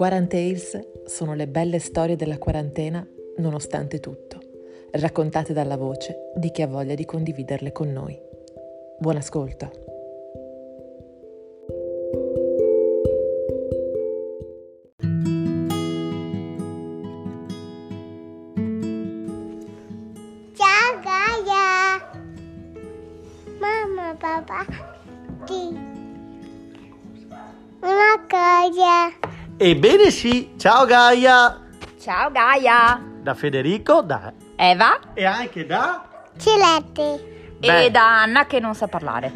Quarantales sono le belle storie della quarantena nonostante tutto, raccontate dalla voce di chi ha voglia di condividerle con noi. Buon ascolto! Ciao Gaia! Mamma, papà, sì. Una cosa. Ebbene sì, ciao Gaia, Ciao Gaia, da Federico da, Eva e anche da... Ciletti. Beh. e da Anna che non sa parlare.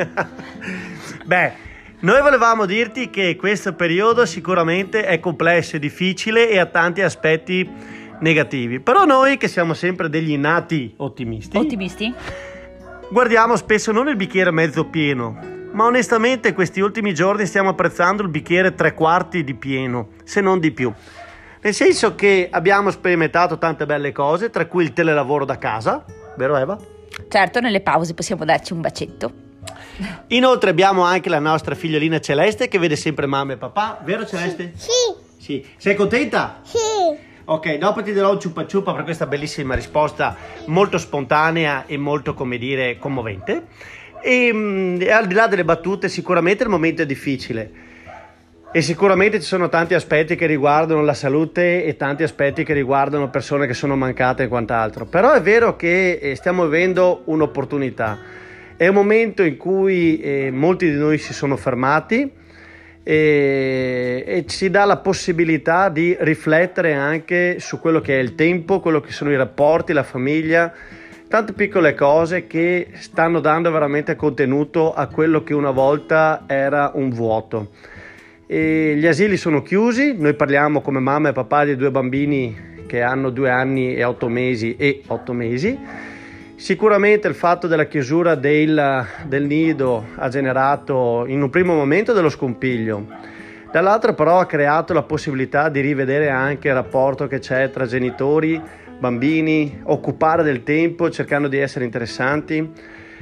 Beh, noi volevamo dirti che questo periodo sicuramente è complesso e difficile e ha tanti aspetti negativi, però noi che siamo sempre degli innati ottimisti, Ottimisti? guardiamo spesso non il bicchiere mezzo pieno, ma onestamente questi ultimi giorni stiamo apprezzando il bicchiere tre quarti di pieno, se non di più. Nel senso che abbiamo sperimentato tante belle cose, tra cui il telelavoro da casa, vero Eva? Certo, nelle pause possiamo darci un bacetto. Inoltre abbiamo anche la nostra figliolina Celeste che vede sempre mamma e papà, vero Celeste? Sì, Sì. Sei contenta? sì. Ok, dopo ti darò un ciupa ciupa per questa bellissima risposta molto spontanea e molto, come dire, commovente. E, mm, e al di là delle battute, sicuramente il momento è difficile. E sicuramente ci sono tanti aspetti che riguardano la salute e tanti aspetti che riguardano persone che sono mancate e quant'altro. Però è vero che eh, stiamo vivendo un'opportunità. È un momento in cui eh, molti di noi si sono fermati e, e ci dà la possibilità di riflettere anche su quello che è il tempo, quello che sono i rapporti, la famiglia, tante piccole cose che stanno dando veramente contenuto a quello che una volta era un vuoto. E gli asili sono chiusi, noi parliamo come mamma e papà di due bambini che hanno due anni e otto mesi e otto mesi. Sicuramente il fatto della chiusura del, del nido ha generato in un primo momento dello scompiglio, dall'altro però ha creato la possibilità di rivedere anche il rapporto che c'è tra genitori, bambini, occupare del tempo cercando di essere interessanti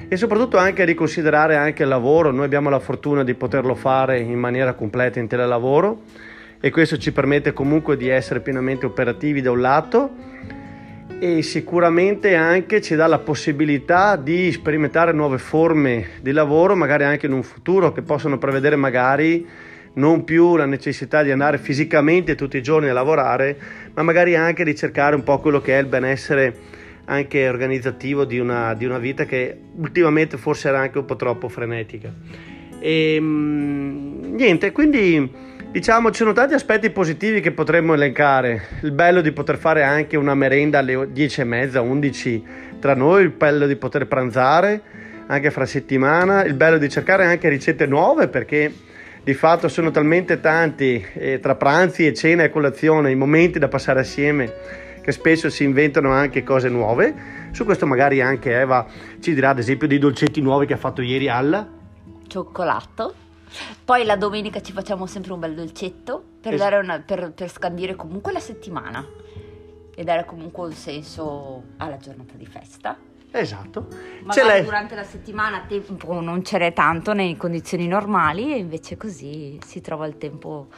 e soprattutto anche riconsiderare anche il lavoro. Noi abbiamo la fortuna di poterlo fare in maniera completa in telelavoro e questo ci permette comunque di essere pienamente operativi da un lato e sicuramente anche ci dà la possibilità di sperimentare nuove forme di lavoro, magari anche in un futuro che possono prevedere magari non più la necessità di andare fisicamente tutti i giorni a lavorare, ma magari anche di cercare un po' quello che è il benessere anche organizzativo di una, di una vita che ultimamente forse era anche un po' troppo frenetica. E mm, niente, quindi diciamo ci sono tanti aspetti positivi che potremmo elencare. Il bello di poter fare anche una merenda alle 10 e mezza, 11 tra noi, il bello di poter pranzare anche fra settimana, il bello di cercare anche ricette nuove perché di fatto sono talmente tanti eh, tra pranzi e cena e colazione i momenti da passare assieme che spesso si inventano anche cose nuove. Su questo magari anche Eva ci dirà ad esempio dei dolcetti nuovi che ha fatto ieri alla Cioccolato. Poi la domenica ci facciamo sempre un bel dolcetto per, Es- dare una- per- per scandire comunque la settimana e dare comunque un senso alla giornata di festa. Esatto. Magari l'hai. durante la settimana tempo non ce n'è tanto nelle condizioni normali e invece così si trova il tempo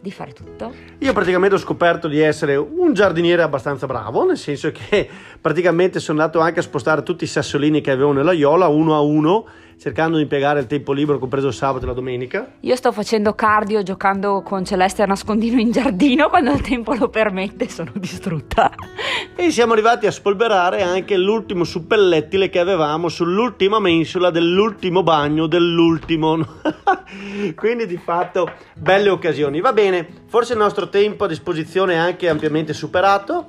di fare tutto. Io praticamente ho scoperto di essere un giardiniere abbastanza bravo, nel senso che praticamente sono andato anche a spostare tutti i sassolini che avevo nella iola uno a uno, cercando di impiegare il tempo libero, compreso il sabato e la domenica. Io sto facendo cardio giocando con Celeste a nascondino in giardino quando il tempo lo permette, sono distrutta. E siamo arrivati a spolverare anche l'ultimo suppellettile che avevamo sull'ultima mensola dell'ultimo bagno dell'ultimo. Quindi di fatto belle occasioni. Va bene, forse il nostro tempo a disposizione è anche ampiamente superato.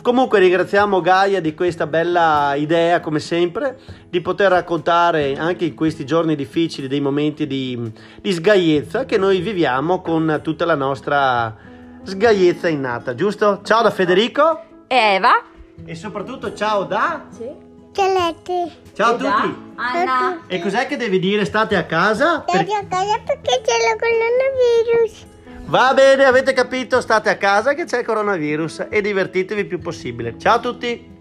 Comunque ringraziamo Gaia di questa bella idea, come sempre, di poter raccontare anche in questi giorni difficili dei momenti di, di sgaiezza che noi viviamo con tutta la nostra sgaiezza innata, giusto? Ciao da Federico E Eva? e soprattutto ciao da... Ciletti. Ciao a E da tutti! Anna. E cos'è che devi dire? State a casa? Per- Stai a casa perché c'è il coronavirus. Va bene, avete capito? State a casa che c'è il coronavirus e divertitevi il più possibile. Ciao a tutti!